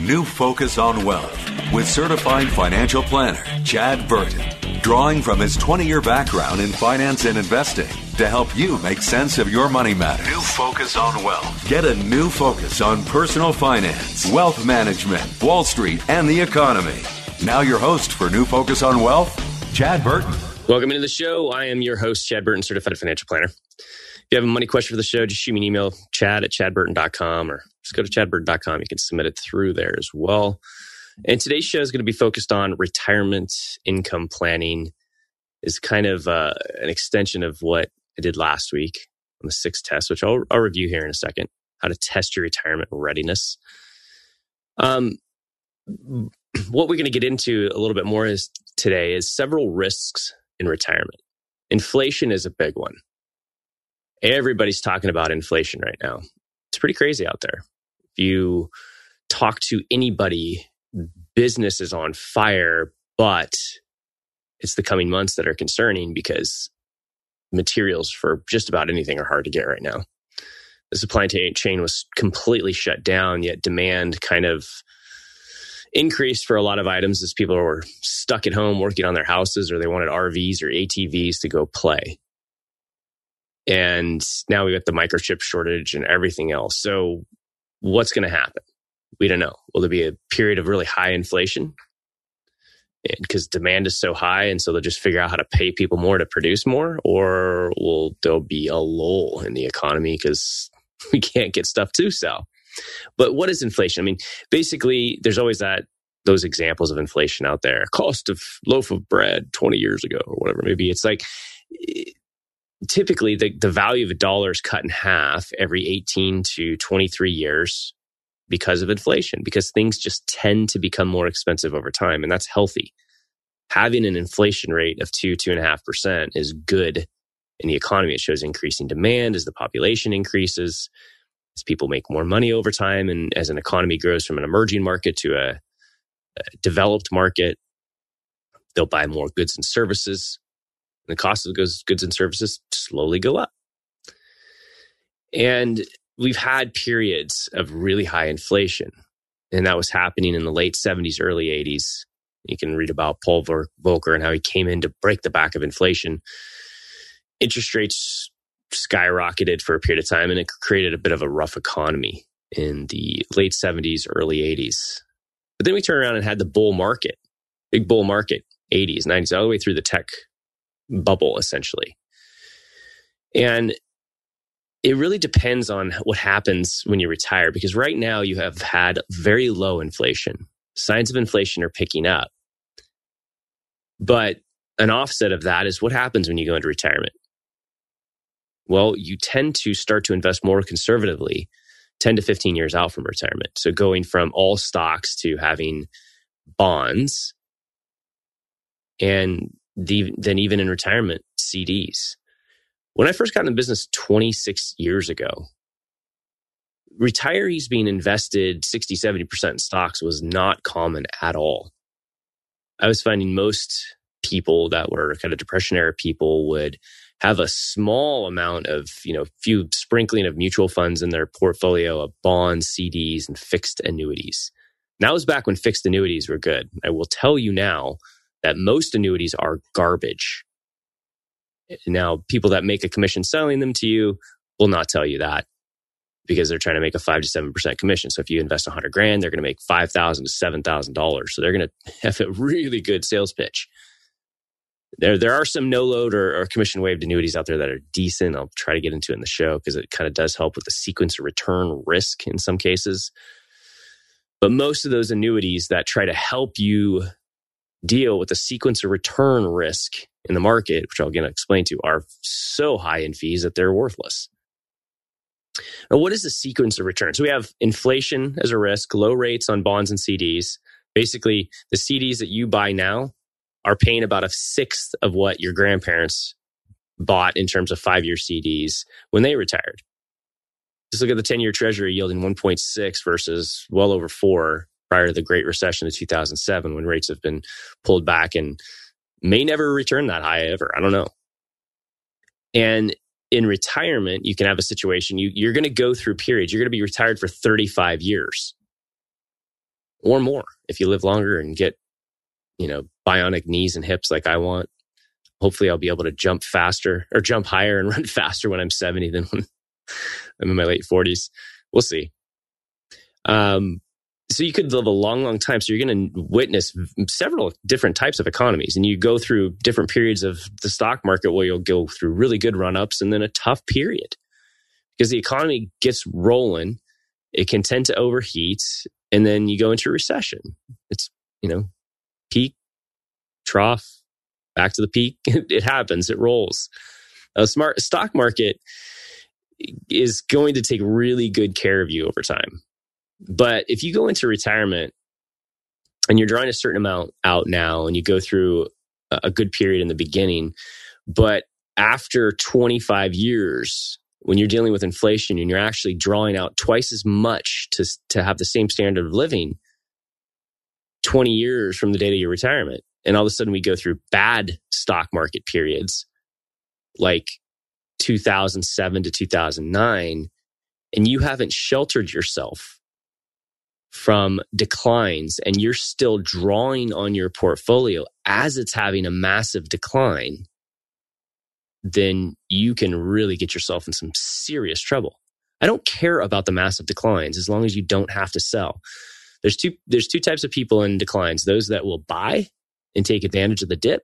New Focus on Wealth with certified financial planner Chad Burton, drawing from his 20 year background in finance and investing to help you make sense of your money matters. New Focus on Wealth. Get a new focus on personal finance, wealth management, Wall Street, and the economy. Now, your host for New Focus on Wealth, Chad Burton. Welcome into the show. I am your host, Chad Burton, certified financial planner. If you have a money question for the show, just shoot me an email, chad at chadburton.com, or just go to chadburton.com. You can submit it through there as well. And today's show is going to be focused on retirement income planning, is kind of uh, an extension of what I did last week on the six tests, which I'll, I'll review here in a second. How to test your retirement readiness. Um, what we're going to get into a little bit more is today is several risks in retirement. Inflation is a big one. Everybody's talking about inflation right now. It's pretty crazy out there. You talk to anybody, business is on fire, but it's the coming months that are concerning because materials for just about anything are hard to get right now. The supply chain was completely shut down, yet demand kind of increased for a lot of items as people were stuck at home working on their houses or they wanted RVs or ATVs to go play. And now we got the microchip shortage and everything else. So, what's going to happen? We don't know. Will there be a period of really high inflation? Because demand is so high, and so they'll just figure out how to pay people more to produce more, or will there be a lull in the economy because we can't get stuff to sell? But what is inflation? I mean, basically, there's always that those examples of inflation out there. Cost of loaf of bread 20 years ago, or whatever. Maybe it's like eh, typically the, the value of a dollar is cut in half every 18 to 23 years because of inflation, because things just tend to become more expensive over time. And that's healthy. Having an inflation rate of two, two and a half percent is good in the economy. It shows increasing demand as the population increases, as people make more money over time, and as an economy grows from an emerging market to a, a developed market, they'll buy more goods and services the cost of those goods and services slowly go up. And we've had periods of really high inflation. And that was happening in the late 70s, early 80s. You can read about Paul Volcker and how he came in to break the back of inflation. Interest rates skyrocketed for a period of time and it created a bit of a rough economy in the late 70s, early 80s. But then we turned around and had the bull market, big bull market, 80s, 90s, all the way through the tech bubble, essentially. And it really depends on what happens when you retire because right now you have had very low inflation. Signs of inflation are picking up. But an offset of that is what happens when you go into retirement. Well, you tend to start to invest more conservatively 10 to 15 years out from retirement. So going from all stocks to having bonds and than even in retirement CDs. When I first got in the business 26 years ago, retirees being invested 60, 70% in stocks was not common at all. I was finding most people that were kind of depression era people would have a small amount of, you know, few sprinkling of mutual funds in their portfolio of bonds, CDs, and fixed annuities. And that was back when fixed annuities were good. I will tell you now, that most annuities are garbage. Now, people that make a commission selling them to you will not tell you that because they're trying to make a five to seven percent commission. So if you invest a hundred grand, they're going to make five thousand to seven thousand dollars. So they're going to have a really good sales pitch. there there are some no load or, or commission waived annuities out there that are decent. I'll try to get into it in the show because it kind of does help with the sequence of return risk in some cases. But most of those annuities that try to help you deal with the sequence of return risk in the market, which I'll again explain to, are so high in fees that they're worthless. Now, what is the sequence of return? So we have inflation as a risk, low rates on bonds and CDs. Basically, the CDs that you buy now are paying about a sixth of what your grandparents bought in terms of five year CDs when they retired. Just look at the 10 year treasury yielding 1.6 versus well over four prior to the Great Recession of 2007 when rates have been pulled back and may never return that high ever. I don't know. And in retirement, you can have a situation you, you're going to go through periods. You're going to be retired for 35 years or more if you live longer and get, you know, bionic knees and hips like I want. Hopefully, I'll be able to jump faster or jump higher and run faster when I'm 70 than when I'm in my late 40s. We'll see. Um, so you could live a long, long time. So you're going to witness several different types of economies, and you go through different periods of the stock market where you'll go through really good run ups and then a tough period because the economy gets rolling. It can tend to overheat, and then you go into recession. It's you know peak, trough, back to the peak. it happens. It rolls. A smart stock market is going to take really good care of you over time. But if you go into retirement and you're drawing a certain amount out now and you go through a good period in the beginning, but after 25 years, when you're dealing with inflation and you're actually drawing out twice as much to, to have the same standard of living 20 years from the date of your retirement. And all of a sudden we go through bad stock market periods like 2007 to 2009, and you haven't sheltered yourself from declines and you're still drawing on your portfolio as it's having a massive decline, then you can really get yourself in some serious trouble. I don't care about the massive declines as long as you don't have to sell. There's two there's two types of people in declines, those that will buy and take advantage of the dip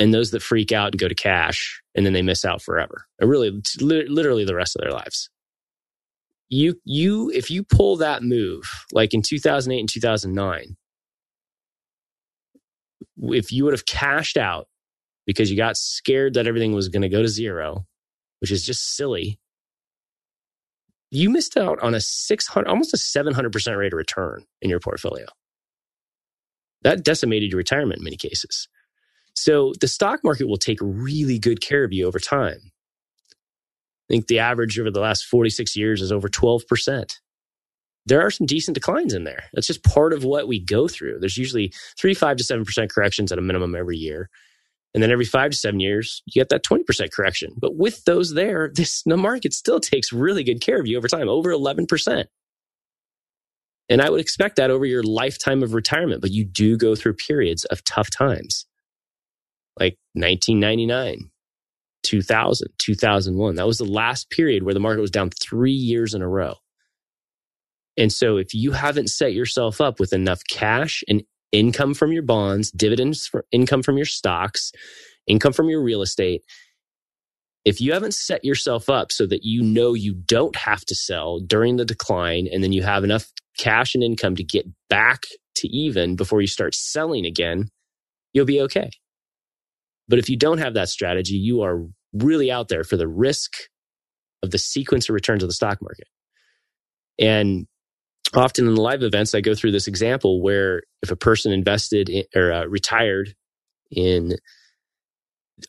and those that freak out and go to cash and then they miss out forever. Or really literally the rest of their lives you you if you pull that move like in 2008 and 2009 if you would have cashed out because you got scared that everything was going to go to zero which is just silly you missed out on a 600 almost a 700% rate of return in your portfolio. That decimated your retirement in many cases. So the stock market will take really good care of you over time I think the average over the last 46 years is over 12%. There are some decent declines in there. That's just part of what we go through. There's usually three, five to 7% corrections at a minimum every year. And then every five to seven years, you get that 20% correction. But with those there, this the market still takes really good care of you over time, over 11%. And I would expect that over your lifetime of retirement, but you do go through periods of tough times. Like 1999, 2000, 2001. That was the last period where the market was down three years in a row. And so if you haven't set yourself up with enough cash and income from your bonds, dividends income from your stocks, income from your real estate, if you haven't set yourself up so that you know you don't have to sell during the decline and then you have enough cash and income to get back to even before you start selling again, you'll be okay. But if you don't have that strategy, you are really out there for the risk of the sequence of returns of the stock market. And often in the live events, I go through this example where if a person invested in, or uh, retired in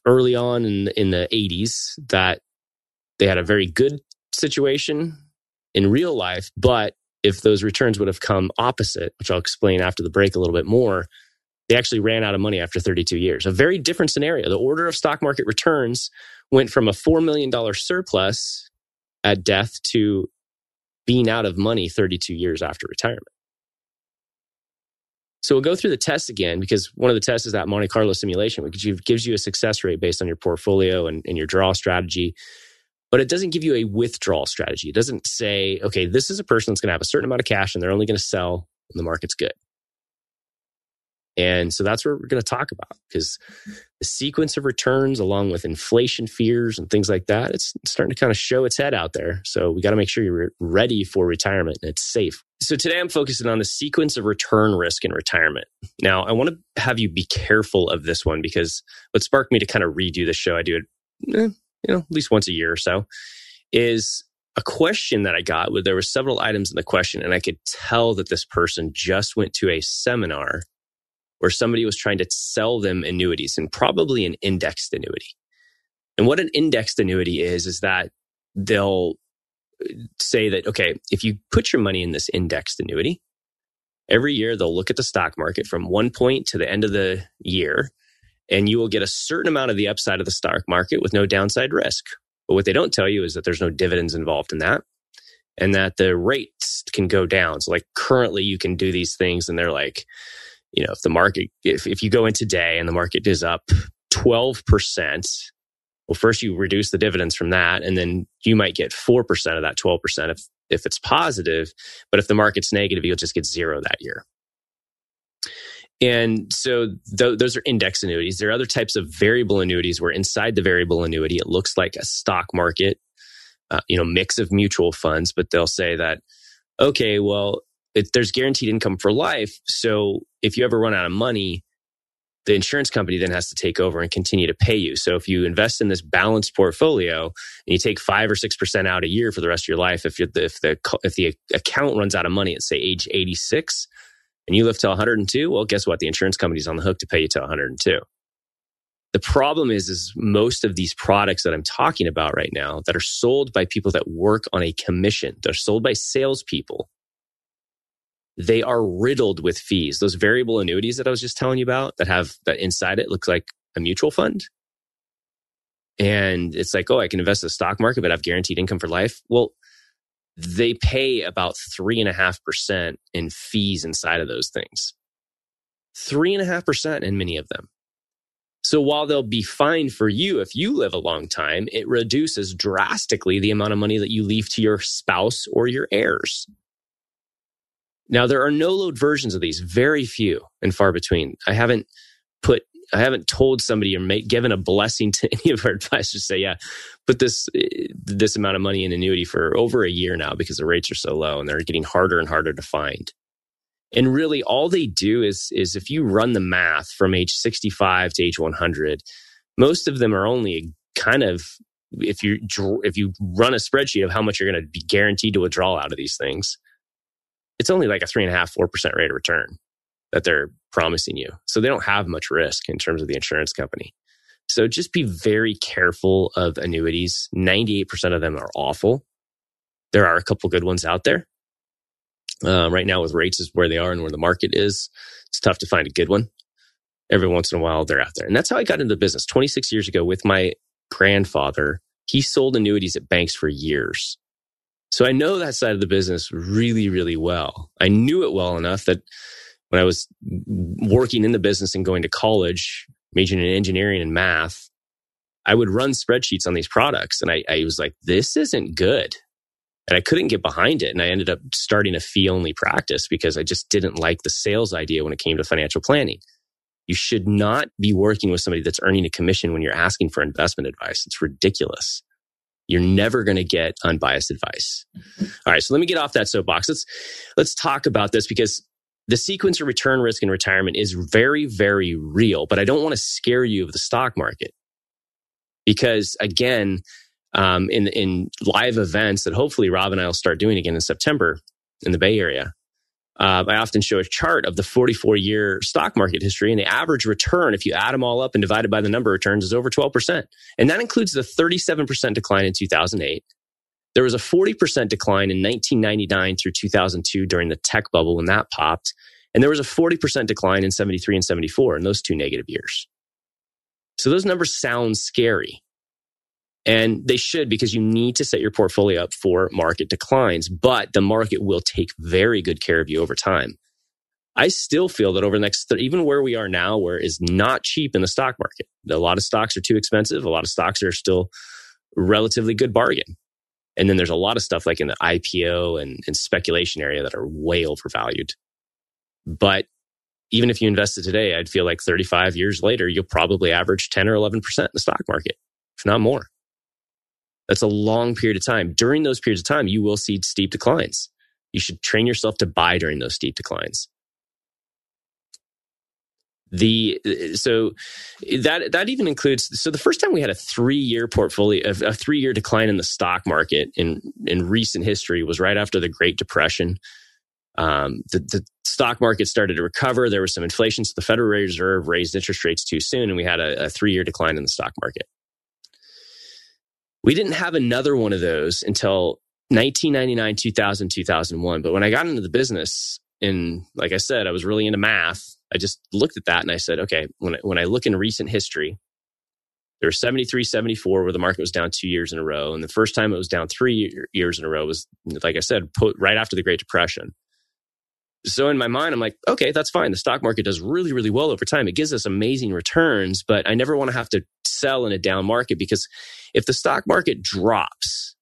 early on in, in the 80s, that they had a very good situation in real life, but if those returns would have come opposite, which I'll explain after the break a little bit more, they actually ran out of money after 32 years. A very different scenario. The order of stock market returns went from a $4 million surplus at death to being out of money 32 years after retirement. So we'll go through the test again because one of the tests is that Monte Carlo simulation, which gives you a success rate based on your portfolio and, and your draw strategy. But it doesn't give you a withdrawal strategy. It doesn't say, okay, this is a person that's going to have a certain amount of cash and they're only going to sell when the market's good. And so that's what we're going to talk about because the sequence of returns, along with inflation fears and things like that, it's starting to kind of show its head out there. So we got to make sure you're ready for retirement and it's safe. So today I'm focusing on the sequence of return risk in retirement. Now, I want to have you be careful of this one because what sparked me to kind of redo the show, I do it, eh, you know, at least once a year or so, is a question that I got where there were several items in the question, and I could tell that this person just went to a seminar where somebody was trying to sell them annuities and probably an indexed annuity. And what an indexed annuity is, is that they'll uh, say that, okay, if you put your money in this indexed annuity, every year they'll look at the stock market from one point to the end of the year, and you will get a certain amount of the upside of the stock market with no downside risk. But what they don't tell you is that there's no dividends involved in that and that the rates can go down. So, like, currently you can do these things, and they're like, you know, if the market, if, if you go in today and the market is up 12%, well, first you reduce the dividends from that, and then you might get 4% of that 12% if, if it's positive. But if the market's negative, you'll just get zero that year. And so th- those are index annuities. There are other types of variable annuities where inside the variable annuity, it looks like a stock market, uh, you know, mix of mutual funds, but they'll say that, okay, well, it, there's guaranteed income for life. So if you ever run out of money, the insurance company then has to take over and continue to pay you. So if you invest in this balanced portfolio and you take five or six percent out a year for the rest of your life, if, if the if the account runs out of money at say age 86 and you live to 102, well, guess what? The insurance company's on the hook to pay you to 102. The problem is, is most of these products that I'm talking about right now that are sold by people that work on a commission, they're sold by salespeople they are riddled with fees. Those variable annuities that I was just telling you about that have that inside it looks like a mutual fund. And it's like, oh, I can invest in the stock market, but I have guaranteed income for life. Well, they pay about three and a half percent in fees inside of those things. Three and a half percent in many of them. So while they'll be fine for you if you live a long time, it reduces drastically the amount of money that you leave to your spouse or your heirs. Now, there are no load versions of these, very few and far between. I haven't put, I haven't told somebody or make, given a blessing to any of our advisors to say, yeah, put this, eh, this amount of money in annuity for over a year now because the rates are so low and they're getting harder and harder to find. And really all they do is, is if you run the math from age 65 to age 100, most of them are only kind of if you if you run a spreadsheet of how much you're going to be guaranteed to withdraw out of these things, it's only like a three and a half, four percent rate of return that they're promising you. So they don't have much risk in terms of the insurance company. So just be very careful of annuities. 98% of them are awful. There are a couple good ones out there. Uh, right now, with rates is where they are and where the market is, it's tough to find a good one. Every once in a while, they're out there. And that's how I got into the business 26 years ago with my grandfather. He sold annuities at banks for years. So I know that side of the business really, really well. I knew it well enough that when I was working in the business and going to college, majoring in engineering and math, I would run spreadsheets on these products. And I, I was like, this isn't good. And I couldn't get behind it. And I ended up starting a fee only practice because I just didn't like the sales idea when it came to financial planning. You should not be working with somebody that's earning a commission when you're asking for investment advice. It's ridiculous. You're never going to get unbiased advice. All right. So let me get off that soapbox. Let's, let's talk about this because the sequence of return risk in retirement is very, very real, but I don't want to scare you of the stock market because again, um, in, in live events that hopefully Rob and I will start doing again in September in the Bay Area, uh, I often show a chart of the 44 year stock market history, and the average return, if you add them all up and divide it by the number of returns, is over 12%. And that includes the 37% decline in 2008. There was a 40% decline in 1999 through 2002 during the tech bubble when that popped. And there was a 40% decline in 73 and 74 in those two negative years. So those numbers sound scary. And they should because you need to set your portfolio up for market declines, but the market will take very good care of you over time. I still feel that over the next, even where we are now, where it is not cheap in the stock market, a lot of stocks are too expensive. A lot of stocks are still relatively good bargain. And then there's a lot of stuff like in the IPO and, and speculation area that are way overvalued. But even if you invested today, I'd feel like 35 years later, you'll probably average 10 or 11% in the stock market, if not more. That's a long period of time. During those periods of time, you will see steep declines. You should train yourself to buy during those steep declines. The so that that even includes so the first time we had a three year portfolio a three year decline in the stock market in in recent history was right after the Great Depression. Um, the, the stock market started to recover. There was some inflation, so the Federal Reserve raised interest rates too soon, and we had a, a three year decline in the stock market. We didn't have another one of those until 1999, 2000, 2001. But when I got into the business, and like I said, I was really into math. I just looked at that and I said, okay, when I, when I look in recent history, there were 73, 74 where the market was down two years in a row. And the first time it was down three years in a row was, like I said, right after the Great Depression. So in my mind, I'm like, okay, that's fine. The stock market does really, really well over time. It gives us amazing returns, but I never want to have to sell in a down market because if the stock market drops,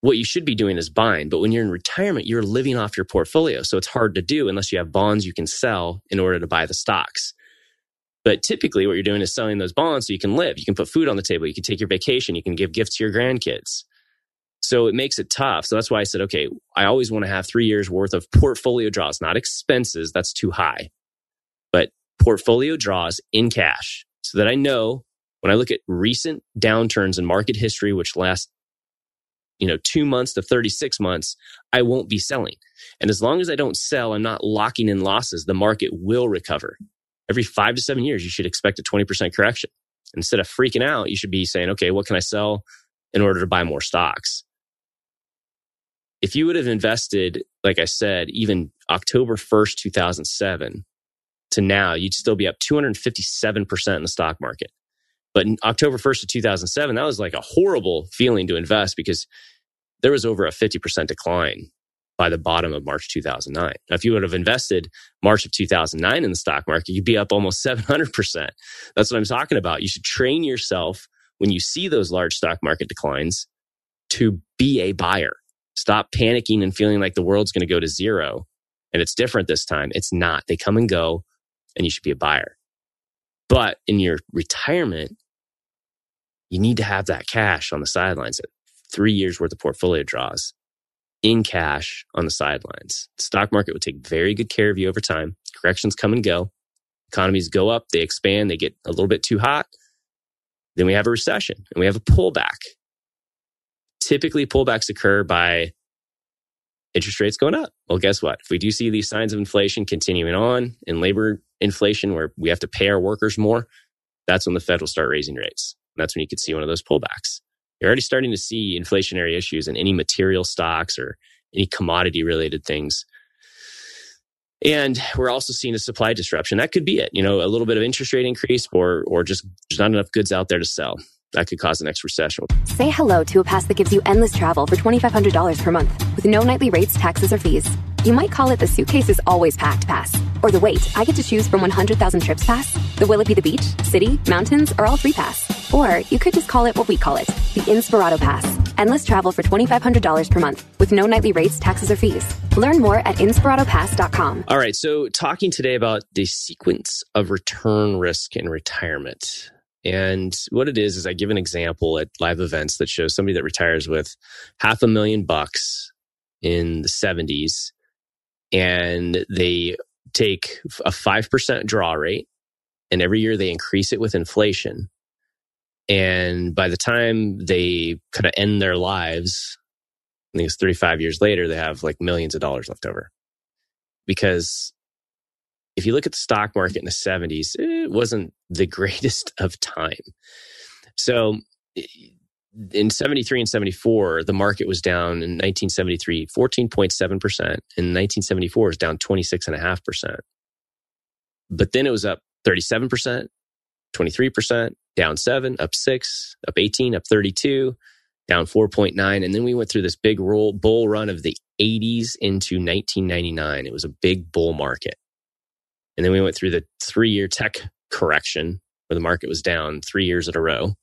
what you should be doing is buying. But when you're in retirement, you're living off your portfolio. So it's hard to do unless you have bonds you can sell in order to buy the stocks. But typically, what you're doing is selling those bonds so you can live. You can put food on the table. You can take your vacation. You can give gifts to your grandkids. So it makes it tough. So that's why I said, okay, I always want to have three years worth of portfolio draws, not expenses. That's too high, but portfolio draws in cash so that I know when I look at recent downturns in market history, which last you know, two months to 36 months, I won't be selling. And as long as I don't sell, I'm not locking in losses. The market will recover. Every five to seven years, you should expect a 20% correction. Instead of freaking out, you should be saying, okay, what can I sell in order to buy more stocks? If you would have invested, like I said, even October 1st, 2007 to now, you'd still be up 257% in the stock market. But in October 1st of 2007, that was like a horrible feeling to invest because there was over a 50% decline by the bottom of March 2009. Now, if you would have invested March of 2009 in the stock market, you'd be up almost 700%. That's what I'm talking about. You should train yourself when you see those large stock market declines to be a buyer. Stop panicking and feeling like the world's going to go to zero. And it's different this time. It's not. They come and go, and you should be a buyer. But in your retirement, you need to have that cash on the sidelines, three years worth of portfolio draws in cash on the sidelines. The stock market will take very good care of you over time. Corrections come and go. Economies go up, they expand, they get a little bit too hot. Then we have a recession and we have a pullback. Typically, pullbacks occur by interest rates going up. Well, guess what? If we do see these signs of inflation continuing on and labor inflation where we have to pay our workers more, that's when the Fed will start raising rates. And that's when you could see one of those pullbacks. You're already starting to see inflationary issues in any material stocks or any commodity related things. And we're also seeing a supply disruption. That could be it. You know, a little bit of interest rate increase or or just there's not enough goods out there to sell. That could cause the next recession. Say hello to a pass that gives you endless travel for $2,500 per month with no nightly rates, taxes, or fees. You might call it the suitcase is always packed pass. Or the wait, I get to choose from 100,000 trips pass. The will it be the beach, city, mountains, or all three pass. Or you could just call it what we call it, the Inspirato Pass. Endless travel for $2,500 per month with no nightly rates, taxes, or fees. Learn more at inspiratopass.com. All right, so talking today about the sequence of return risk in retirement. And what it is, is I give an example at live events that shows somebody that retires with half a million bucks in the 70s and they take a 5% draw rate and every year they increase it with inflation and by the time they kind of end their lives, I think it's 35 years later, they have like millions of dollars left over. Because if you look at the stock market in the 70s, it wasn't the greatest of time. So in 73 and 74, the market was down in 1973, 14.7%. In 1974, it was down 26.5%. But then it was up 37%, 23%, down seven, up six, up 18, up 32, down 4.9. And then we went through this big roll, bull run of the 80s into 1999. It was a big bull market. And then we went through the three year tech correction where the market was down three years in a row,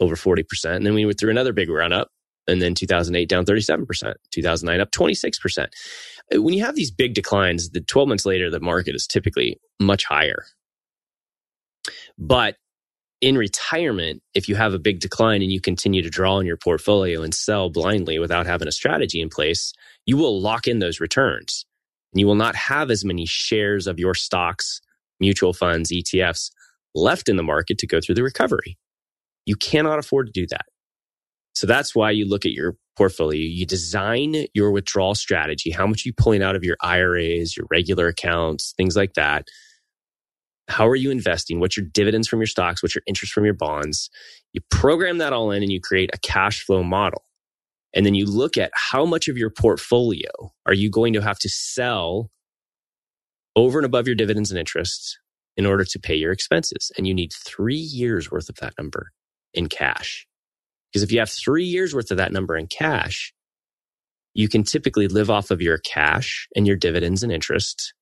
over 40%. And then we went through another big run up and then 2008 down 37%, 2009 up 26%. Uh, when you have these big declines, the 12 months later, the market is typically much higher. But in retirement, if you have a big decline and you continue to draw on your portfolio and sell blindly without having a strategy in place, you will lock in those returns. You will not have as many shares of your stocks, mutual funds, ETFs left in the market to go through the recovery. You cannot afford to do that. So that's why you look at your portfolio. You design your withdrawal strategy, how much you pulling out of your IRAs, your regular accounts, things like that. How are you investing? What's your dividends from your stocks? What's your interest from your bonds? You program that all in and you create a cash flow model. And then you look at how much of your portfolio are you going to have to sell over and above your dividends and interests in order to pay your expenses. And you need three years worth of that number in cash. Because if you have three years worth of that number in cash, you can typically live off of your cash and your dividends and interest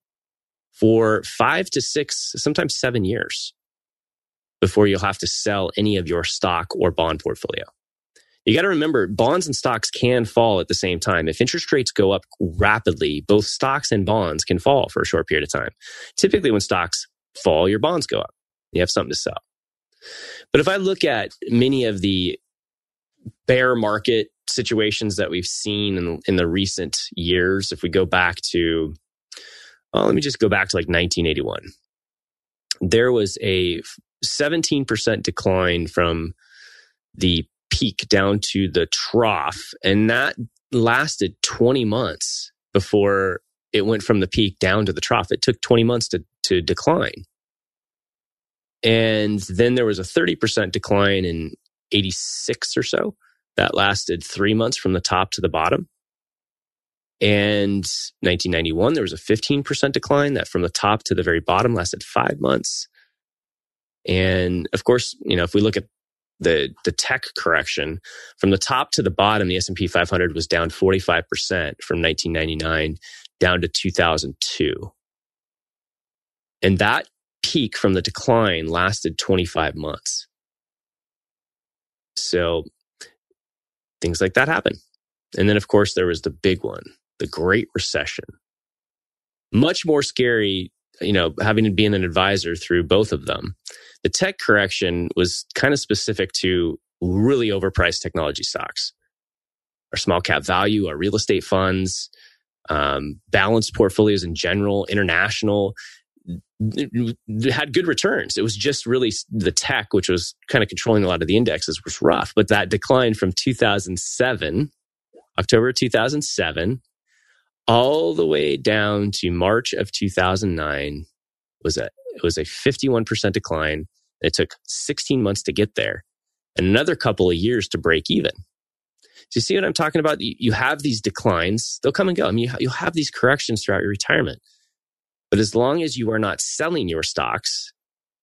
for five to six, sometimes seven years before you'll have to sell any of your stock or bond portfolio. You got to remember bonds and stocks can fall at the same time. If interest rates go up rapidly, both stocks and bonds can fall for a short period of time. Typically, when stocks fall, your bonds go up. You have something to sell. But if I look at many of the bear market situations that we've seen in, in the recent years, if we go back to, well, let me just go back to like 1981. There was a 17% decline from the peak down to the trough, and that lasted 20 months before it went from the peak down to the trough. It took 20 months to, to decline. And then there was a 30% decline in 86 or so. That lasted three months from the top to the bottom. And 1991, there was a 15% decline that from the top to the very bottom lasted five months. And of course, you know, if we look at the, the tech correction from the top to the bottom, the S&P 500 was down 45% from 1999 down to 2002. And that peak from the decline lasted 25 months. So things like that happen. And then, of course, there was the big one, the Great Recession. Much more scary, you know, having to be an advisor through both of them. The tech correction was kind of specific to really overpriced technology stocks. Our small cap value, our real estate funds, um, balanced portfolios in general, international, had good returns. It was just really the tech, which was kind of controlling a lot of the indexes, was rough. But that decline from 2007, October 2007, all the way down to March of 2009 was a it was a 51% decline. It took 16 months to get there and another couple of years to break even. Do you see what I'm talking about? You have these declines, they'll come and go. I mean, you'll have these corrections throughout your retirement. But as long as you are not selling your stocks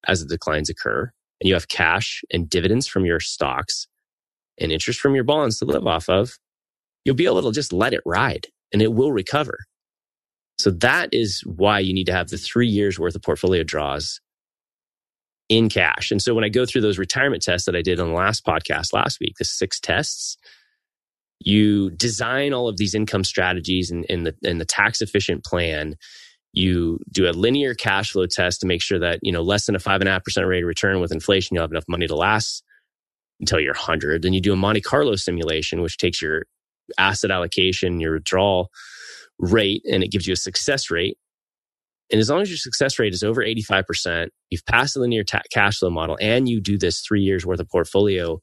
as the declines occur and you have cash and dividends from your stocks and interest from your bonds to live off of, you'll be able to just let it ride and it will recover. So that is why you need to have the three years worth of portfolio draws in cash. And so when I go through those retirement tests that I did on the last podcast last week, the six tests, you design all of these income strategies and, and the, and the tax efficient plan you do a linear cash flow test to make sure that, you know, less than a five and a half percent rate of return with inflation, you'll have enough money to last until you're 100. Then you do a Monte Carlo simulation, which takes your asset allocation, your withdrawal rate, and it gives you a success rate. And as long as your success rate is over 85%, you've passed the linear ta- cash flow model, and you do this three years worth of portfolio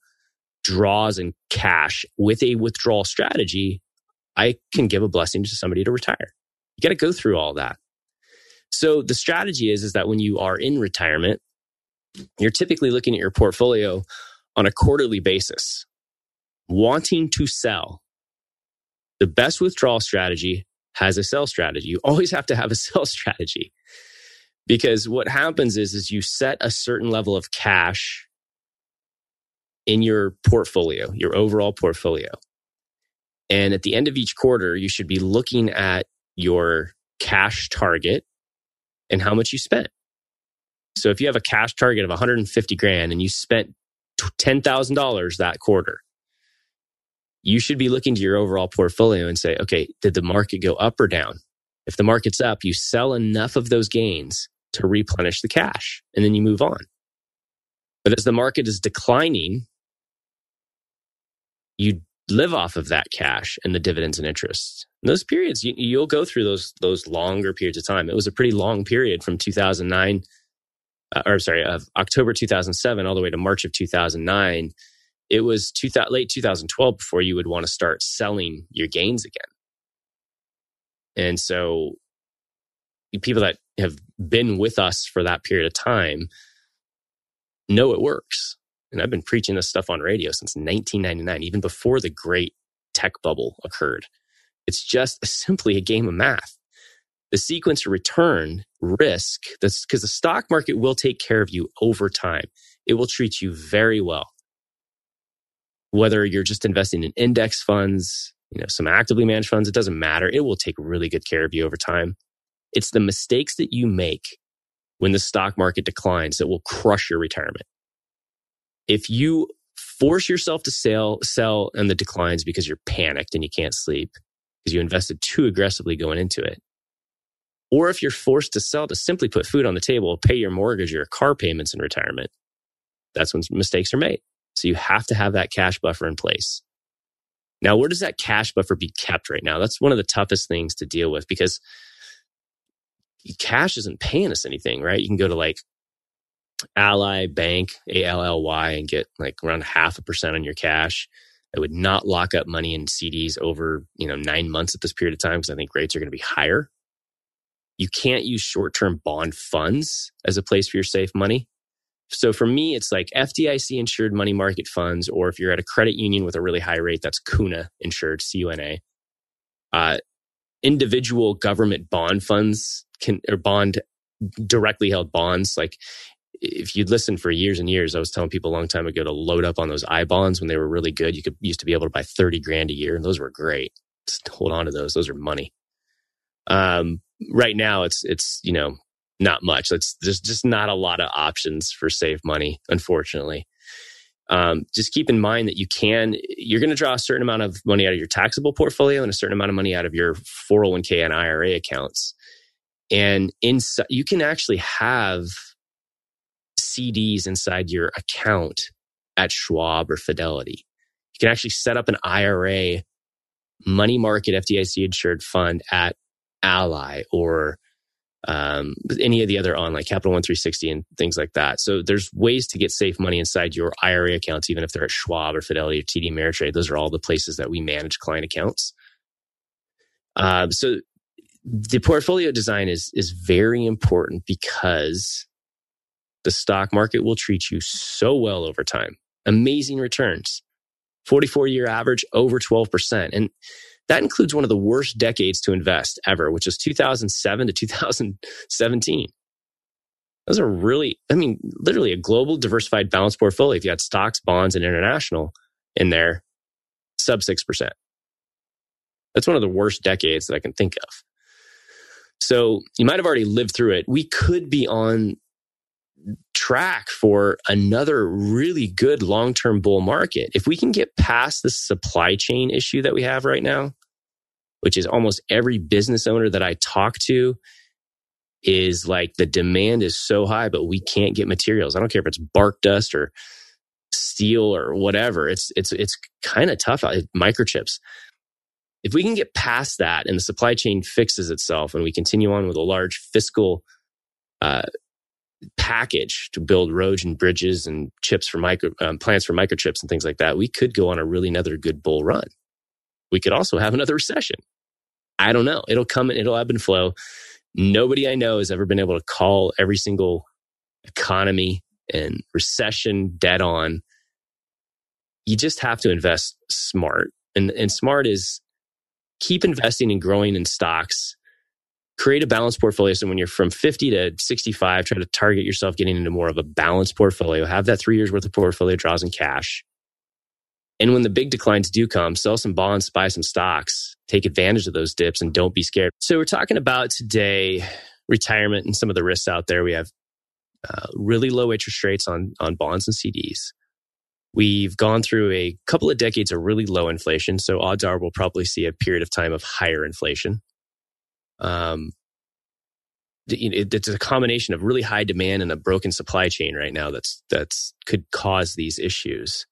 draws and cash with a withdrawal strategy, I can give a blessing to somebody to retire. You got to go through all that. So the strategy is, is that when you are in retirement, you're typically looking at your portfolio on a quarterly basis, wanting to sell. The best withdrawal strategy has a sell strategy. You always have to have a sell strategy because what happens is, is you set a certain level of cash in your portfolio, your overall portfolio. And at the end of each quarter, you should be looking at your cash target and how much you spent. So if you have a cash target of 150 grand and you spent $10,000 that quarter, you should be looking to your overall portfolio and say, okay, did the market go up or down? If the market's up, you sell enough of those gains to replenish the cash and then you move on. But as the market is declining, you live off of that cash and the dividends and interest. In those periods, you, will go through those those longer periods of time. It was a pretty long period from 2009, uh, or sorry, of October 2007 all the way to March of 2009. It was late 2012 before you would want to start selling your gains again. And so, people that have been with us for that period of time know it works. And I've been preaching this stuff on radio since 1999, even before the great tech bubble occurred. It's just simply a game of math. The sequence of return risk, because the stock market will take care of you over time. It will treat you very well. Whether you're just investing in index funds, you know, some actively managed funds, it doesn't matter. It will take really good care of you over time. It's the mistakes that you make when the stock market declines that will crush your retirement. If you force yourself to sell, sell and the declines because you're panicked and you can't sleep because you invested too aggressively going into it. Or if you're forced to sell to simply put food on the table, pay your mortgage, your car payments in retirement, that's when mistakes are made. So you have to have that cash buffer in place. Now, where does that cash buffer be kept right now? That's one of the toughest things to deal with because cash isn't paying us anything, right? You can go to like Ally Bank, A L L Y, and get like around half a percent on your cash. I would not lock up money in CDs over, you know, nine months at this period of time because I think rates are going to be higher. You can't use short term bond funds as a place for your safe money. So for me, it's like FDIC insured money market funds, or if you're at a credit union with a really high rate, that's CUNA insured, C U N A. Uh, individual government bond funds can, or bond directly held bonds. Like if you'd listened for years and years, I was telling people a long time ago to load up on those I bonds when they were really good. You could used to be able to buy 30 grand a year and those were great. Just hold on to those. Those are money. Um, right now it's, it's, you know, not much. It's, there's just not a lot of options for save money, unfortunately. Um, just keep in mind that you can, you're going to draw a certain amount of money out of your taxable portfolio and a certain amount of money out of your 401k and IRA accounts. And in, you can actually have CDs inside your account at Schwab or Fidelity. You can actually set up an IRA money market FDIC insured fund at Ally or um, any of the other online Capital One 360 and things like that. So there's ways to get safe money inside your IRA accounts, even if they're at Schwab or Fidelity or TD Ameritrade. Those are all the places that we manage client accounts. Um, so the portfolio design is is very important because the stock market will treat you so well over time. Amazing returns. 44 year average over 12%. And that includes one of the worst decades to invest ever, which is 2007 to 2017. Those are really, I mean, literally a global diversified balanced portfolio. If you had stocks, bonds, and international in there, sub 6%. That's one of the worst decades that I can think of. So you might have already lived through it. We could be on track for another really good long term bull market. If we can get past the supply chain issue that we have right now, which is almost every business owner that I talk to is like the demand is so high, but we can't get materials. I don't care if it's bark dust or steel or whatever. It's it's it's kind of tough. Microchips. If we can get past that and the supply chain fixes itself and we continue on with a large fiscal uh, package to build roads and bridges and chips for micro um, plants for microchips and things like that, we could go on a really another good bull run. We could also have another recession. I don't know. It'll come and it'll ebb and flow. Nobody I know has ever been able to call every single economy and recession dead on. You just have to invest smart. And, and smart is keep investing and growing in stocks create a balanced portfolio. So when you're from 50 to 65, try to target yourself getting into more of a balanced portfolio. Have that three years worth of portfolio draws in cash. And when the big declines do come, sell some bonds, buy some stocks, take advantage of those dips and don't be scared. So we're talking about today retirement and some of the risks out there. We have uh, really low interest rates on, on bonds and CDs. We've gone through a couple of decades of really low inflation. So odds are we'll probably see a period of time of higher inflation. Um, it's a combination of really high demand and a broken supply chain right now that's that's could cause these issues.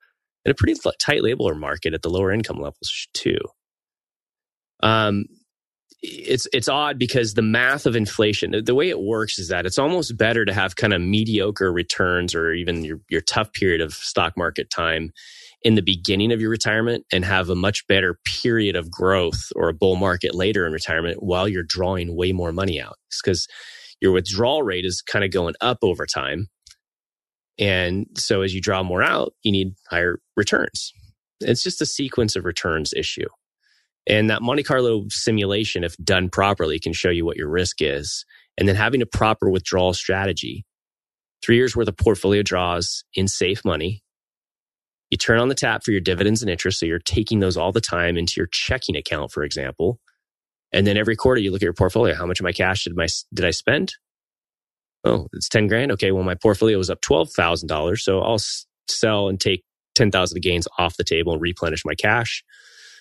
And a pretty tight labor market at the lower income levels too. Um it's it's odd because the math of inflation the way it works is that it's almost better to have kind of mediocre returns or even your your tough period of stock market time in the beginning of your retirement and have a much better period of growth or a bull market later in retirement while you're drawing way more money out. because your withdrawal rate is kind of going up over time. And so as you draw more out, you need higher returns. It's just a sequence of returns issue. And that Monte Carlo simulation, if done properly, can show you what your risk is. And then having a proper withdrawal strategy, three years worth of portfolio draws in safe money you turn on the tap for your dividends and interest. So you're taking those all the time into your checking account, for example. And then every quarter you look at your portfolio. How much of my cash did my, did I spend? Oh, it's 10 grand. Okay. Well, my portfolio was up $12,000. So I'll sell and take 10,000 of gains off the table and replenish my cash.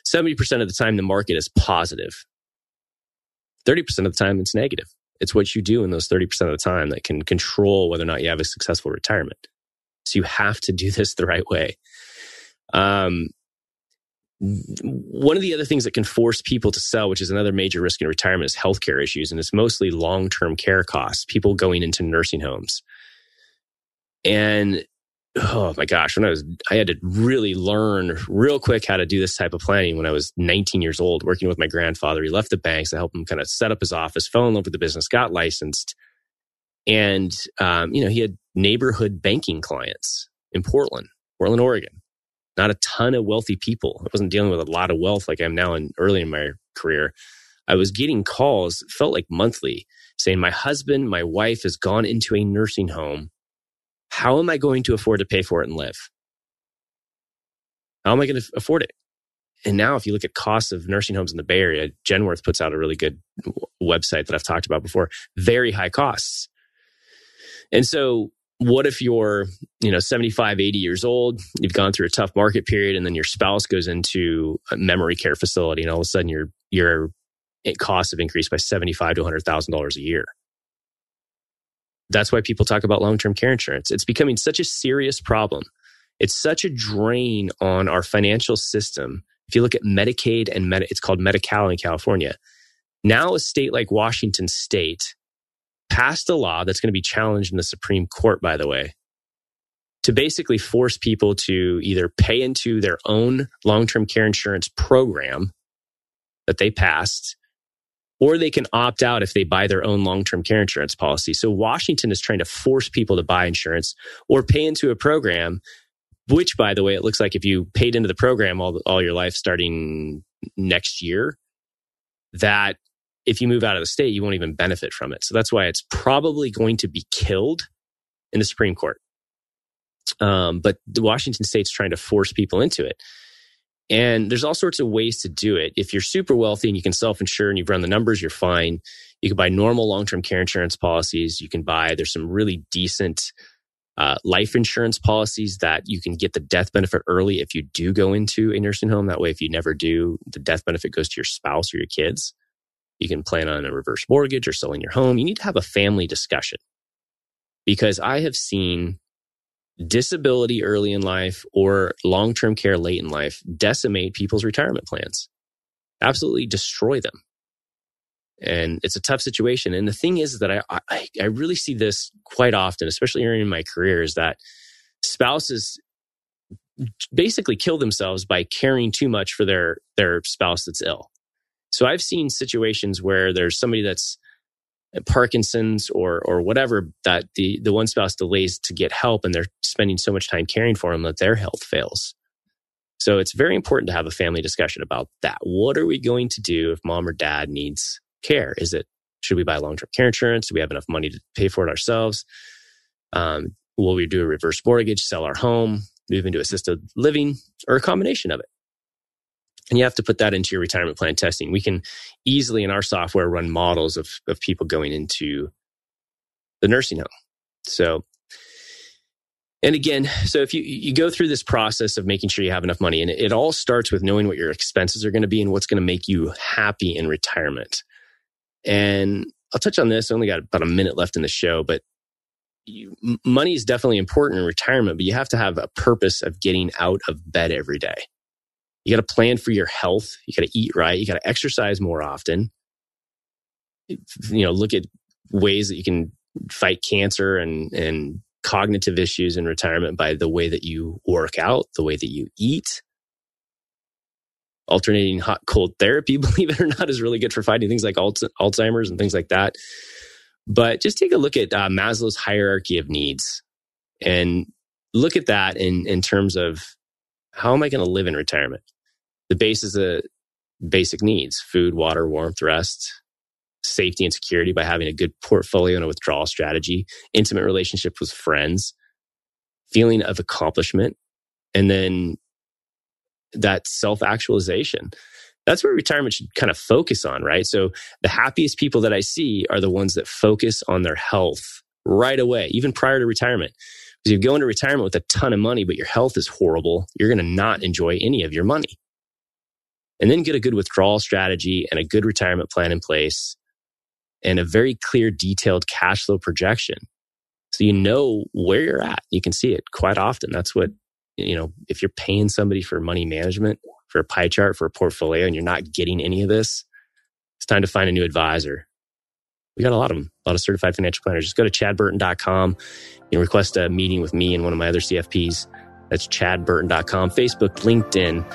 70% of the time, the market is positive. 30% of the time, it's negative. It's what you do in those 30% of the time that can control whether or not you have a successful retirement. So you have to do this the right way. Um, one of the other things that can force people to sell, which is another major risk in retirement, is healthcare issues. And it's mostly long term care costs, people going into nursing homes. And oh my gosh, when I was, I had to really learn real quick how to do this type of planning when I was 19 years old, working with my grandfather. He left the banks to help him kind of set up his office, fell in love with the business, got licensed. And, um, you know, he had neighborhood banking clients in Portland, Portland, Oregon. Not a ton of wealthy people. I wasn't dealing with a lot of wealth like I am now in early in my career. I was getting calls, felt like monthly, saying, My husband, my wife has gone into a nursing home. How am I going to afford to pay for it and live? How am I going to afford it? And now, if you look at costs of nursing homes in the Bay Area, Genworth puts out a really good website that I've talked about before. Very high costs. And so what if you're, you know, 75, 80 years old, you've gone through a tough market period and then your spouse goes into a memory care facility and all of a sudden your your costs have increased by 75 to $100,000 a year. That's why people talk about long-term care insurance. It's becoming such a serious problem. It's such a drain on our financial system. If you look at Medicaid and Medi- it's called Medi-Cal in California. Now a state like Washington state passed a law that's going to be challenged in the Supreme Court, by the way, to basically force people to either pay into their own long term care insurance program that they passed, or they can opt out if they buy their own long term care insurance policy. So Washington is trying to force people to buy insurance or pay into a program, which, by the way, it looks like if you paid into the program all, all your life starting next year, that if you move out of the state, you won't even benefit from it. So that's why it's probably going to be killed in the Supreme Court. Um, but the Washington state's trying to force people into it. And there's all sorts of ways to do it. If you're super wealthy and you can self insure and you've run the numbers, you're fine. You can buy normal long term care insurance policies. You can buy, there's some really decent uh, life insurance policies that you can get the death benefit early if you do go into a nursing home. That way, if you never do, the death benefit goes to your spouse or your kids. You can plan on a reverse mortgage or selling your home. You need to have a family discussion because I have seen disability early in life or long term care late in life decimate people's retirement plans, absolutely destroy them. And it's a tough situation. And the thing is that I, I, I really see this quite often, especially early in my career, is that spouses basically kill themselves by caring too much for their their spouse that's ill. So I've seen situations where there's somebody that's Parkinson's or or whatever that the the one spouse delays to get help and they're spending so much time caring for them that their health fails. So it's very important to have a family discussion about that. What are we going to do if mom or dad needs care? Is it should we buy long term care insurance? Do we have enough money to pay for it ourselves? Um, will we do a reverse mortgage, sell our home, move into assisted living, or a combination of it? And you have to put that into your retirement plan testing. We can easily in our software run models of, of people going into the nursing home. So And again, so if you, you go through this process of making sure you have enough money, and it, it all starts with knowing what your expenses are going to be and what's going to make you happy in retirement. And I'll touch on this. I only got about a minute left in the show, but you, money is definitely important in retirement, but you have to have a purpose of getting out of bed every day. You got to plan for your health. You got to eat right. You got to exercise more often. You know, look at ways that you can fight cancer and, and cognitive issues in retirement by the way that you work out, the way that you eat. Alternating hot cold therapy, believe it or not, is really good for fighting things like Alzheimer's and things like that. But just take a look at uh, Maslow's hierarchy of needs and look at that in, in terms of how am I going to live in retirement? The base is a basic needs food, water, warmth, rest, safety and security by having a good portfolio and a withdrawal strategy, intimate relationship with friends, feeling of accomplishment, and then that self actualization. That's where retirement should kind of focus on, right? So the happiest people that I see are the ones that focus on their health right away, even prior to retirement. Because you go into retirement with a ton of money, but your health is horrible, you're going to not enjoy any of your money. And then get a good withdrawal strategy and a good retirement plan in place and a very clear, detailed cash flow projection. So you know where you're at. You can see it quite often. That's what, you know, if you're paying somebody for money management, for a pie chart, for a portfolio, and you're not getting any of this, it's time to find a new advisor. We got a lot of them, a lot of certified financial planners. Just go to chadburton.com. Can request a meeting with me and one of my other CFPs. That's chadburton.com, Facebook, LinkedIn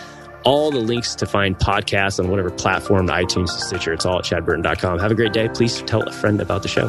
all the links to find podcasts on whatever platform, iTunes, Stitcher. It's all at chadburton.com. Have a great day. Please tell a friend about the show.